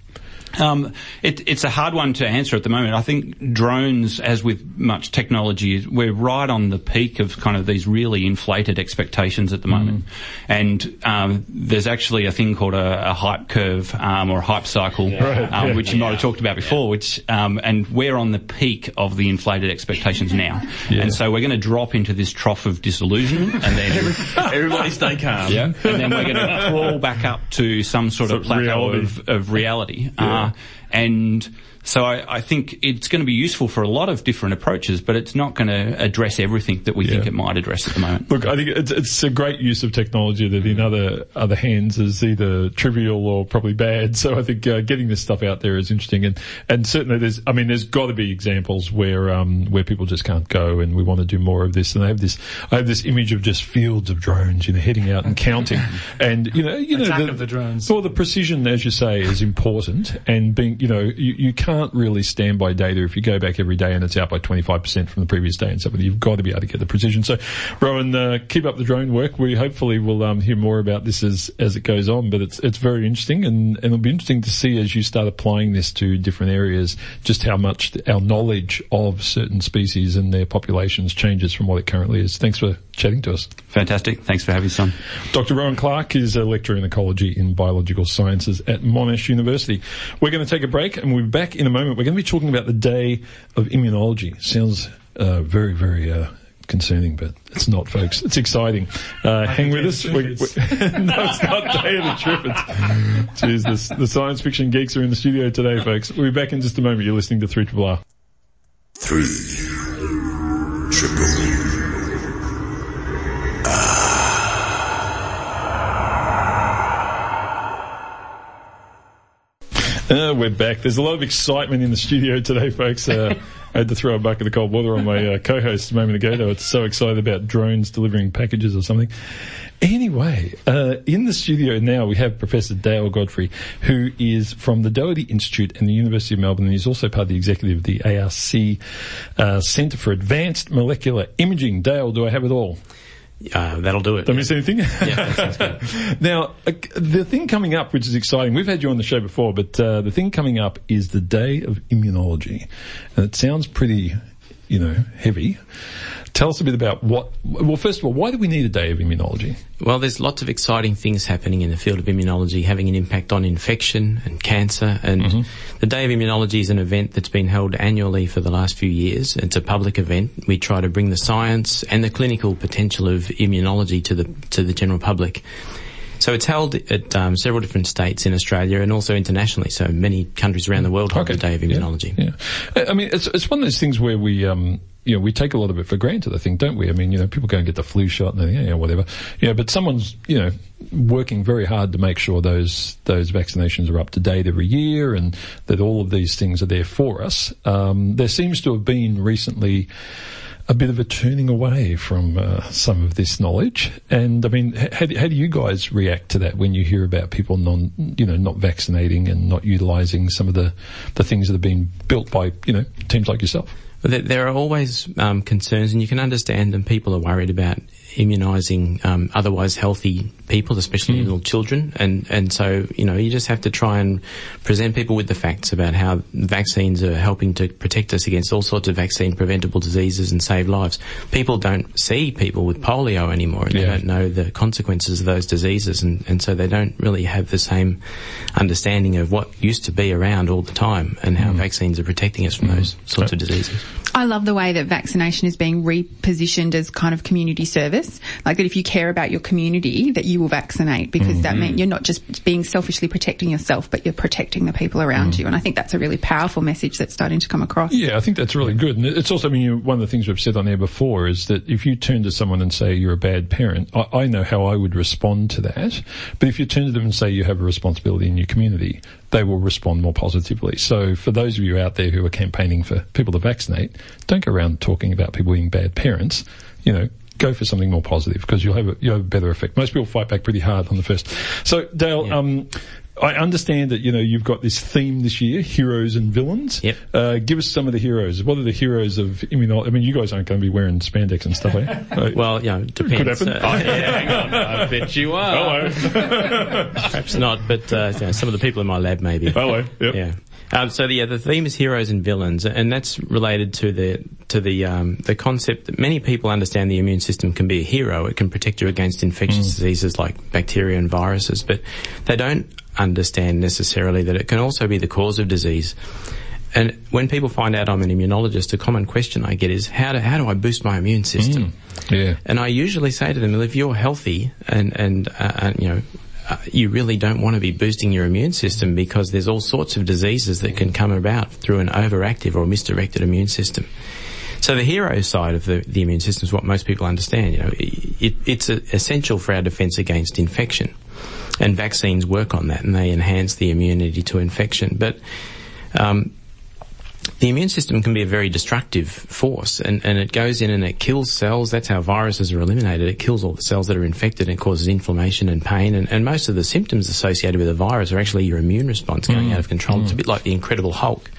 Um, it, it's a hard one to answer at the moment. I think drones, as with much technology, we're right on the peak of kind of these really inflated expectations at the moment. And um, there's actually a thing called a, a hype curve um, or a hype cycle, um, which you might have talked about before. Which um, and we're on the peak of the inflated expectations now, and so we're going to drop into this trough of disillusionment, and then Everybody stay calm. yeah, and then we're going to crawl back up to some sort of plateau reality. of, of reality. And so I, I think it's going to be useful for a lot of different approaches, but it's not going to address everything that we think it might address at the moment. Look, I think it's, it's a great use of technology that in other other hands is either trivial or probably bad. So I think uh, getting this stuff out there is interesting, and and certainly there's, I mean, there's got to be examples where um where people just can't go, and we want to do more of this. And I have this, I have this image of just fields of drones, you know, heading out and counting, and you know, you know, Attack of the drones. Well, the precision, as you say, is important, and being, you know, you, you can't really stand by data if you go back every day and it's out by 25% from the previous day and so. You've got to be able to get the precision. So, Rohan, uh, keep up the drone work. We hopefully will um, hear more about this as, as it goes on, but it's, it's very interesting and, and it'll be interesting to see as you start applying this to different areas, just how much our knowledge of certain species and their populations changes from what it currently is. Thanks for chatting to us. Fantastic. Thanks for having us on. Dr. Rohan Clarke is a lecturer in ecology in biological sciences at Monash University. We're going to take a break and we'll be back in a moment. We're going to be talking about the day of immunology. Sounds uh, very, very uh, concerning, but it's not, folks. It's exciting. Uh, hang with us. We- we- no, it's not Day of the Triffids. Jeez, this, the science fiction geeks are in the studio today, folks. We'll be back in just a moment. You're listening to 3 Triple R. Three. Triple. We're back. There's a lot of excitement in the studio today, folks. Uh, I had to throw a bucket of cold water on my uh, co-host a moment ago. They were so excited about drones delivering packages or something. Anyway, uh, in the studio now we have Professor Dale Godfrey, who is from the Doherty Institute and the University of Melbourne, and he's also part of the executive of the ARC uh, Centre for Advanced Molecular Imaging. Dale, do I have it all? Uh, that'll do it. Don't miss anything? Yeah, that sounds good. now, uh, the thing coming up, which is exciting, we've had you on the show before, but uh, the thing coming up is the Day of Immunology. And it sounds pretty, you know, heavy. Tell us a bit about what, well, first of all, why do we need a Day of Immunology? Well, there's lots of exciting things happening in the field of immunology, having an impact on infection and cancer. And the Day of Immunology is an event that's been held annually for the last few years. It's a public event. We try to bring the science and the clinical potential of immunology to the to the general public. So it's held at um, several different states in Australia and also internationally. So many countries around the world hold the Day of Immunology. Yeah. I- I mean, it's, it's one of those things where we, um, you know, we take a lot of it for granted, I think, don't we? I mean, you know, people go and get the flu shot and they, whatever. Yeah, but someone's, you know, working very hard to make sure those, those vaccinations are up to date every year and that all of these things are there for us. Um, there seems to have been recently, a bit of a turning away from uh, some of this knowledge. And I mean, how, how do you guys react to that when you hear about people non, you know, not vaccinating and not utilising some of the, the things that have been built by, you know, teams like yourself? There are always um, concerns, and you can understand them. People are worried about immunising um, otherwise healthy people, especially hmm. little children, and and so you know you just have to try and present people with the facts about how vaccines are helping to protect us against all sorts of vaccine preventable diseases and save lives. People don't see people with polio anymore, and they don't know the consequences of those diseases, and, and so they don't really have the same understanding of what used to be around all the time and how hmm. vaccines are protecting us from hmm. those sorts of diseases. I love the way that vaccination is being repositioned as kind of community service. Like that if you care about your community, that you will vaccinate because that mm-hmm. means you're not just being selfishly protecting yourself, but you're protecting the people around mm-hmm. you. And I think that's a really powerful message that's starting to come across. Yeah, I think that's really good. And it's also, I mean, one of the things we've said on there before is that if you turn to someone and say you're a bad parent, I, I know how I would respond to that. But if you turn to them and say you have a responsibility in your community, they will respond more positively. So for those of you out there who are campaigning for people to vaccinate, don't go around talking about people being bad parents. You know, go for something more positive because you'll have a, you'll have a better effect. Most people fight back pretty hard on the first. So Dale, Yeah. um, I understand that you know you've got this theme this year: heroes and villains. Yep. Uh, give us some of the heroes. What are the heroes of immunology? I mean, you guys aren't going to be wearing spandex and stuff, are you? Well, you know, depends. happen. Uh, Oh, Hang on, I bet you are. hello. perhaps not, but uh, you know, some of the people in my lab maybe. hello. Yep. Yeah. Um, so the, yeah, the theme is heroes and villains, and that's related to the to the um, the concept that many people understand the immune system can be a hero. It can protect you against infectious diseases like bacteria and viruses, but they don't understand necessarily that it can also be the cause of disease. And when people find out I'm an immunologist, a common question I get is how do how do I boost my immune system? Yeah. And I usually say to them, well, if you're healthy and, and, uh, and you know, uh, you really don't want to be boosting your immune system because there's all sorts of diseases that can come about through an overactive or misdirected immune system. So the hero side of the, the immune system is what most people understand. You know, it, it's a, essential for our defence against infection, and vaccines work on that, and they enhance the immunity to infection. But um, the immune system can be a very destructive force and, and it goes in and it kills cells. That's how viruses are eliminated. It kills all the cells that are infected and causes inflammation and pain. And, and most of the symptoms associated with a virus are actually your immune response going out of control. It's a bit like the Incredible Hulk.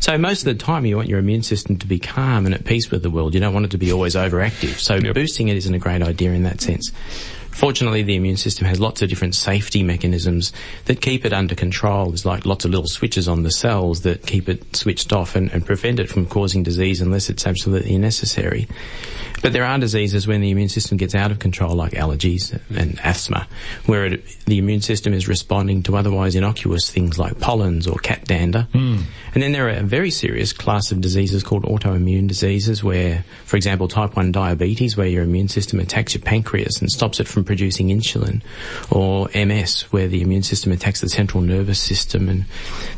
So most of the time you want your immune system to be calm and at peace with the world. You don't want it to be always overactive. So boosting it isn't a great idea in that sense. Fortunately, the immune system has lots of different safety mechanisms that keep it under control. There's like lots of little switches on the cells that keep it switched off and, and prevent it from causing disease unless it's absolutely necessary. But there are diseases when the immune system gets out of control, like allergies and asthma, where it, the immune system is responding to otherwise innocuous things like pollens or cat dander. And then there are a very serious class of diseases called autoimmune diseases, where, for example, type 1 diabetes, where your immune system attacks your pancreas and stops it from producing insulin, or MS, where the immune system attacks the central nervous system. And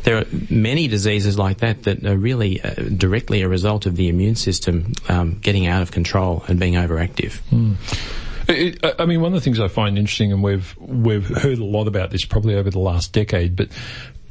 there are many diseases like that that are really uh, directly a result of the immune system um, getting out of control and being overactive. Hmm. It, I- mean, one of the things I find interesting, and we've we've heard a lot about this probably over the last decade, but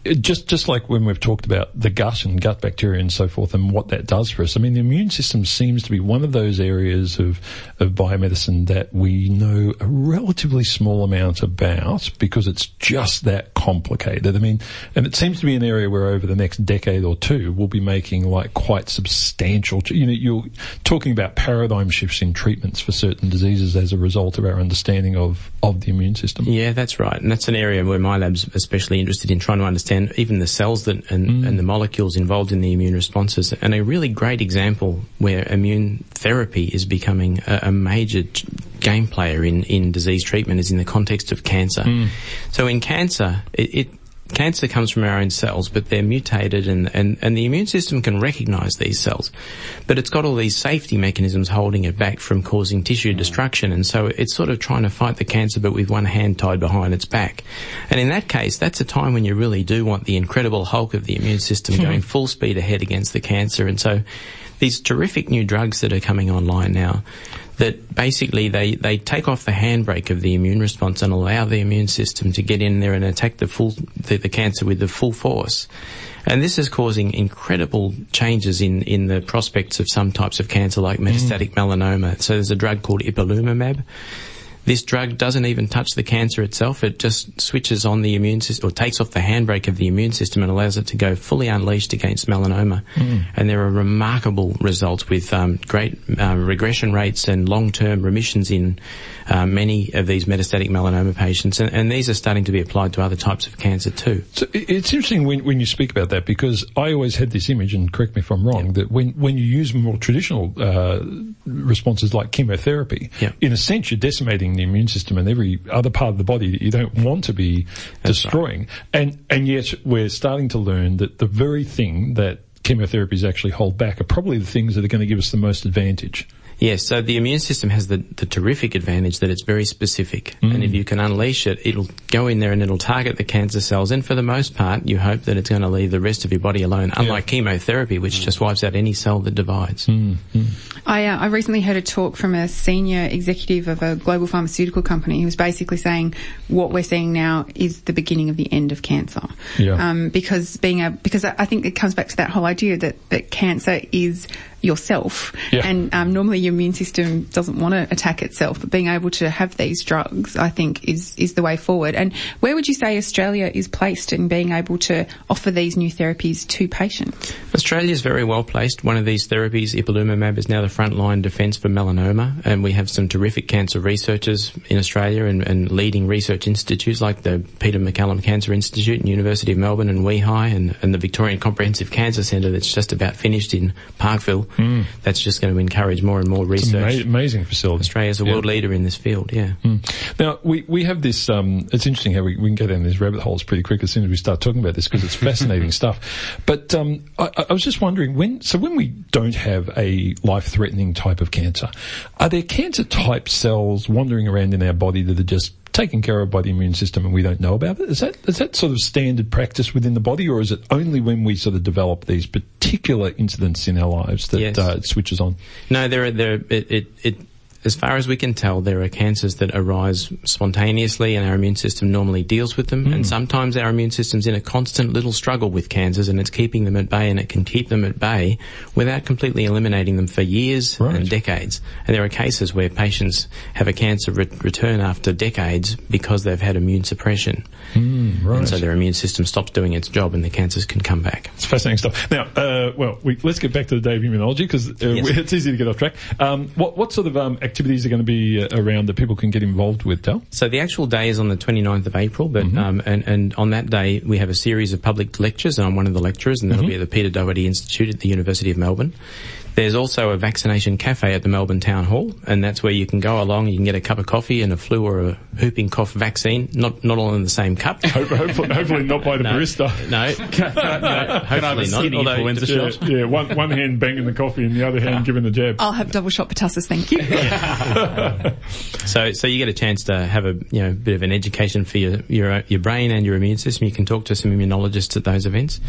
just just like when we've talked about the gut and gut bacteria and so forth, and what that does for us. I mean, the immune system seems to be one of those areas of of biomedicine that we know a relatively small amount about because it's just that complicated. I mean, and it seems to be an area where over the next decade or two we'll be making like quite substantial. You know, you're talking about paradigm shifts in treatments for certain diseases as a result of our understanding of of the immune system. Yeah, that's right. And that's an area where my lab's especially interested in trying to understand even the cells that and, mm. and the molecules involved in the immune responses. And a really great example where immune therapy is becoming a, a major t- game player in, in disease treatment is in the context of cancer. Mm. So in cancer, it, it Cancer comes from our own cells, but they're mutated and, and, and the immune system can recognize these cells. But it's got all these safety mechanisms holding it back from causing tissue destruction and so it's sort of trying to fight the cancer but with one hand tied behind its back. And in that case, that's a time when you really do want the incredible hulk of the immune system hmm. going full speed ahead against the cancer. And so these terrific new drugs that are coming online now that basically they, they take off the handbrake of the immune response and allow the immune system to get in there and attack the full the, the cancer with the full force. And this is causing incredible changes in, in the prospects of some types of cancer like mm. metastatic melanoma. So there's a drug called ipilimumab. This drug doesn't even touch the cancer itself. It just switches on the immune system or takes off the handbrake of the immune system and allows it to go fully unleashed against melanoma. And there are remarkable results with um, great uh, regression rates and long-term remissions in uh, many of these metastatic melanoma patients. And, and these are starting to be applied to other types of cancer too. So it's interesting when, when you speak about that because I always had this image, and correct me if I'm wrong, that when, when you use more traditional uh, responses like chemotherapy, Yeah. in a sense you're decimating the immune system and every other part of the body that you don't want to be That's destroying. And and yet we're starting to learn that the very thing that chemotherapies actually hold back are probably the things that are going to give us the most advantage. Yes, so the immune system has the, the terrific advantage that it's very specific. And if you can unleash it, it'll go in there and it'll target the cancer cells. And for the most part, you hope that it's going to leave the rest of your body alone, unlike chemotherapy, which just wipes out any cell that divides. I, uh, I recently heard a talk from a senior executive of a global pharmaceutical company who was basically saying what we're seeing now is the beginning of the end of cancer. Yeah. Um, because being a, because I I think it comes back to that whole idea that, that cancer is yourself. Yeah. And um, normally your immune system doesn't want to attack itself, but being able to have these drugs, I think, is, is the way forward. And where would you say Australia is placed in being able to offer these new therapies to patients? Australia is very well placed. One of these therapies, ipilimumab, is now the frontline defence for melanoma, and we have some terrific cancer researchers in Australia and, and leading research institutes like the Peter MacCallum Cancer Institute and University of Melbourne and WEHI and, and the Victorian Comprehensive Cancer Centre that's just about finished in Parkville. That's just going to encourage more and more research. ama- amazing facility. Australia's a Yeah. world leader in this field, yeah. Now we we have this. Um, it's interesting how we, we can go down these rabbit holes pretty quick as soon as we start talking about this because it's fascinating stuff. But um, I, I was just wondering when. So when we don't have a life-threatening type of cancer, are there cancer type cells wandering around in our body that are just taken care of by the immune system and we don't know about it? Is that is that sort of standard practice within the body, or is it only when we sort of develop these particular incidents in our lives that Yes. uh, it switches on? No, there are, there, it, it, it, as far as we can tell, there are cancers that arise spontaneously and our immune system normally deals with them. And sometimes our immune system's in a constant little struggle with cancers and it's keeping them at bay and it can keep them at bay without completely eliminating them for years Right. and decades. And there are cases where patients have a cancer re- return after decades because they've had immune suppression. Right. And so their immune system stops doing its job and the cancers can come back. It's fascinating stuff. Now, uh, well, we, let's get back to the day of immunology because uh, Yes. it's easy to get off track. Um, what, what sort of um, activities are going to be uh, around that people can get involved with, Dale? So the actual day is on the 29th of April, but um, and, and on that day we have a series of public lectures, and I'm one of the lecturers, and that'll be at the Peter Doherty Institute at the University of Melbourne. There's also a vaccination cafe at the Melbourne Town Hall, and that's where you can go along. You can get a cup of coffee and a flu or a whooping cough vaccine, not not all in the same cup. hopefully, hopefully not by the No. barista. No, no, hopefully not. although- influenza Yeah, shot? yeah, one, one hand banging the coffee and the other hand giving the jab. I'll have double shot pertussis, thank you. So, so you get a chance to have a you know bit of an education for your your your brain and your immune system. You can talk to some immunologists at those events.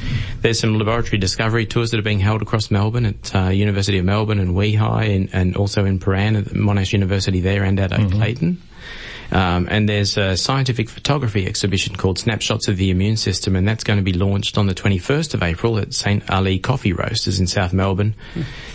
There's some laboratory discovery tours that are being held across Melbourne at uh, University of Melbourne and WEHI, and, and also in Paran at Monash University there and at mm-hmm. Clayton. Um, and there's a scientific photography exhibition called Snapshots of the Immune System, and that's going to be launched on the 21st of April at St Ali Coffee Roasters in South Melbourne.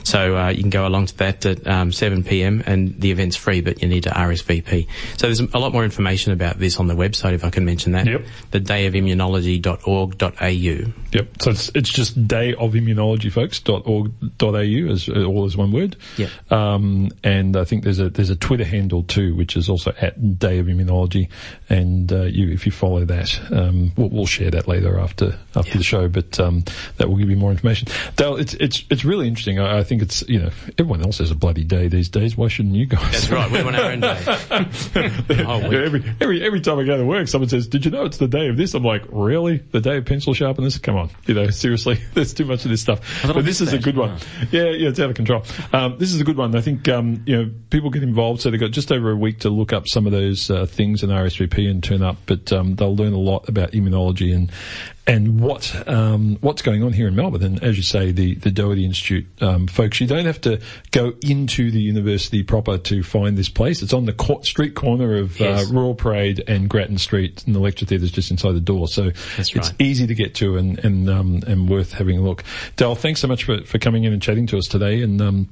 So uh, you can go along to that at um, 7 p.m. and the event's free, but you need to RSVP. So there's a lot more information about this on the website, if I can mention that. Yep. The dayofimmunology.org.au. Yep. So it's, it's just day of immunology, folks. As uh, all as one word. Yep. Um, and I think there's a there's a Twitter handle too, which is also at Day of Immunology. And uh, you, if you follow that, um, we'll, we'll share that later after after the show. But um, that will give you more information. Dale, it's it's it's really interesting. I, I think it's you know everyone else has a bloody day these days. Why shouldn't you guys? That's right, we want our own day. Oh, Yeah, every, every every time I go to work, someone says, "Did you know it's the day of this?" I'm like, "Really? The day of pencil sharpeners? Come on, you know, seriously, there's too much of this stuff." But this is a good one. Yeah, yeah, it's out of control. Um, this is a good one. I think um, you know people get involved, so they've got just over a week to look up some of those uh, things in RSVP and turn up. But um, they'll learn a lot about immunology and and what um, what's going on here in Melbourne. And as you say, the the Doherty Institute um, folks, you don't have to go into the university proper to find this place. It's on the co- street corner of Yes. uh, Royal Parade and Grattan Street, and the lecture theatre is just inside the door. So That's it's right. easy to get to and and um, and worth having a look. Dale, thanks so much for for coming in and chatting to us today. And um,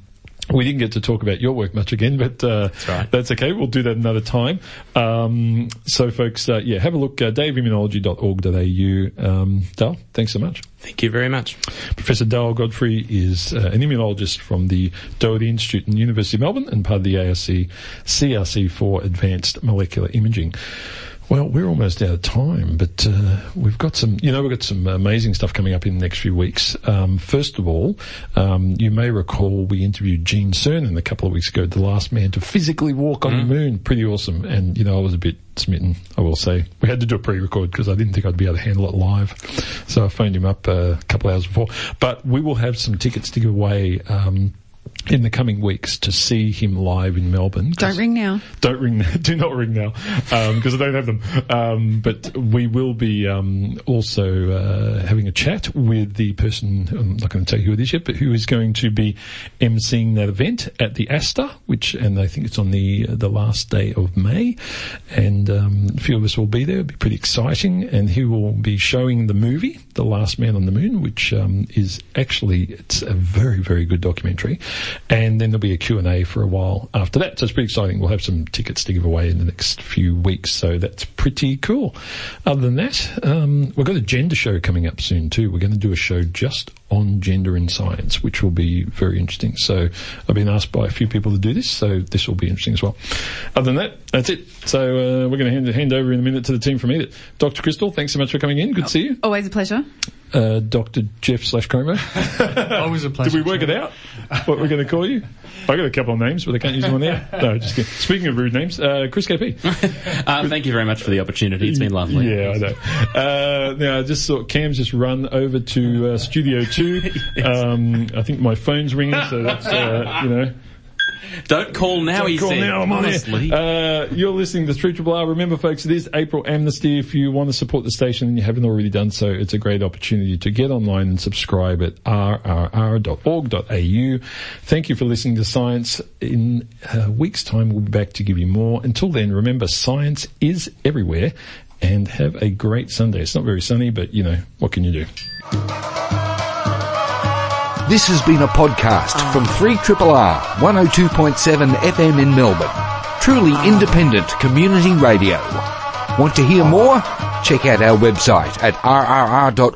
we didn't get to talk about your work much again, but uh, that's, right. okay. We'll do that another time. Um, so, folks, uh, yeah, have a look. Uh, dayofimmunology.org.au. Um, Dale, thanks so much. Thank you very much. Professor Dale Godfrey is uh, an immunologist from the Doherty Institute in the University of Melbourne and part of the ARC CRC for Advanced Molecular Imaging. Well, we're almost out of time, but uh, we've got some, you know, we've got some amazing stuff coming up in the next few weeks. Um, first of all, um, you may recall we interviewed Gene Cernan a couple of weeks ago, the last man to physically walk on the moon. Pretty awesome. And, you know, I was a bit smitten, I will say. We had to do a pre-record because I didn't think I'd be able to handle it live. So I phoned him up uh, a couple of hours before. But we will have some tickets to give away. Um, in the coming weeks to see him live in Melbourne. Don't ring now. Don't ring. Do not ring now because I don't have them. Um, but we will be um, also uh, having a chat with the person. I'm not going to tell you who it is yet, but who is going to be emceeing that event at the Astor, which and I think it's on the the last day of May, and um, a few of us will be there. It'll be pretty exciting, and he will be showing the movie, The Last Man on the Moon, which um, is actually it's a very very good documentary and then there'll be a Q&A for a while after that. So it's pretty exciting. We'll have some tickets to give away in the next few weeks, so that's pretty cool. Other than that, um, we've got a gender show coming up soon too. We're going to do a show just on gender in science, which will be very interesting. So I've been asked by a few people to do this, so this will be interesting as well. Other than that, that's it. So uh, we're going to hand, hand over in a minute to the team from Edith. Dr. Crystal, thanks so much for coming in. Good to see you. Always a pleasure. Uh, Dr. Jeff slash Chromo. Always a pleasure. Did we work it out? What we're going to call you? I got a couple of names, but I can't use them on there. No, just kidding. Speaking of rude names, uh, Chris KP. Uh, thank you very much for the opportunity. It's been lovely. Yeah, I know. Uh, now, I just thought Cam's just run over to uh, Studio 2. Um, I think my phone's ringing, so that's, uh, you know. Don't call now, Don't he call said. now, I'm on honestly. Uh, you're listening to 3 Triple R. Remember, folks, it is April Amnesty. If you want to support the station and you haven't already done so, it's a great opportunity to get online and subscribe at rrr.org.au. Thank you for listening to Science. In a week's time, we'll be back to give you more. Until then, remember, science is everywhere and have a great Sunday. It's not very sunny, but you know, what can you do? This has been a podcast from 3RR 102.7 FM in Melbourne. Truly ah. independent community radio. Want to hear more? Check out our website at rrr.org.au.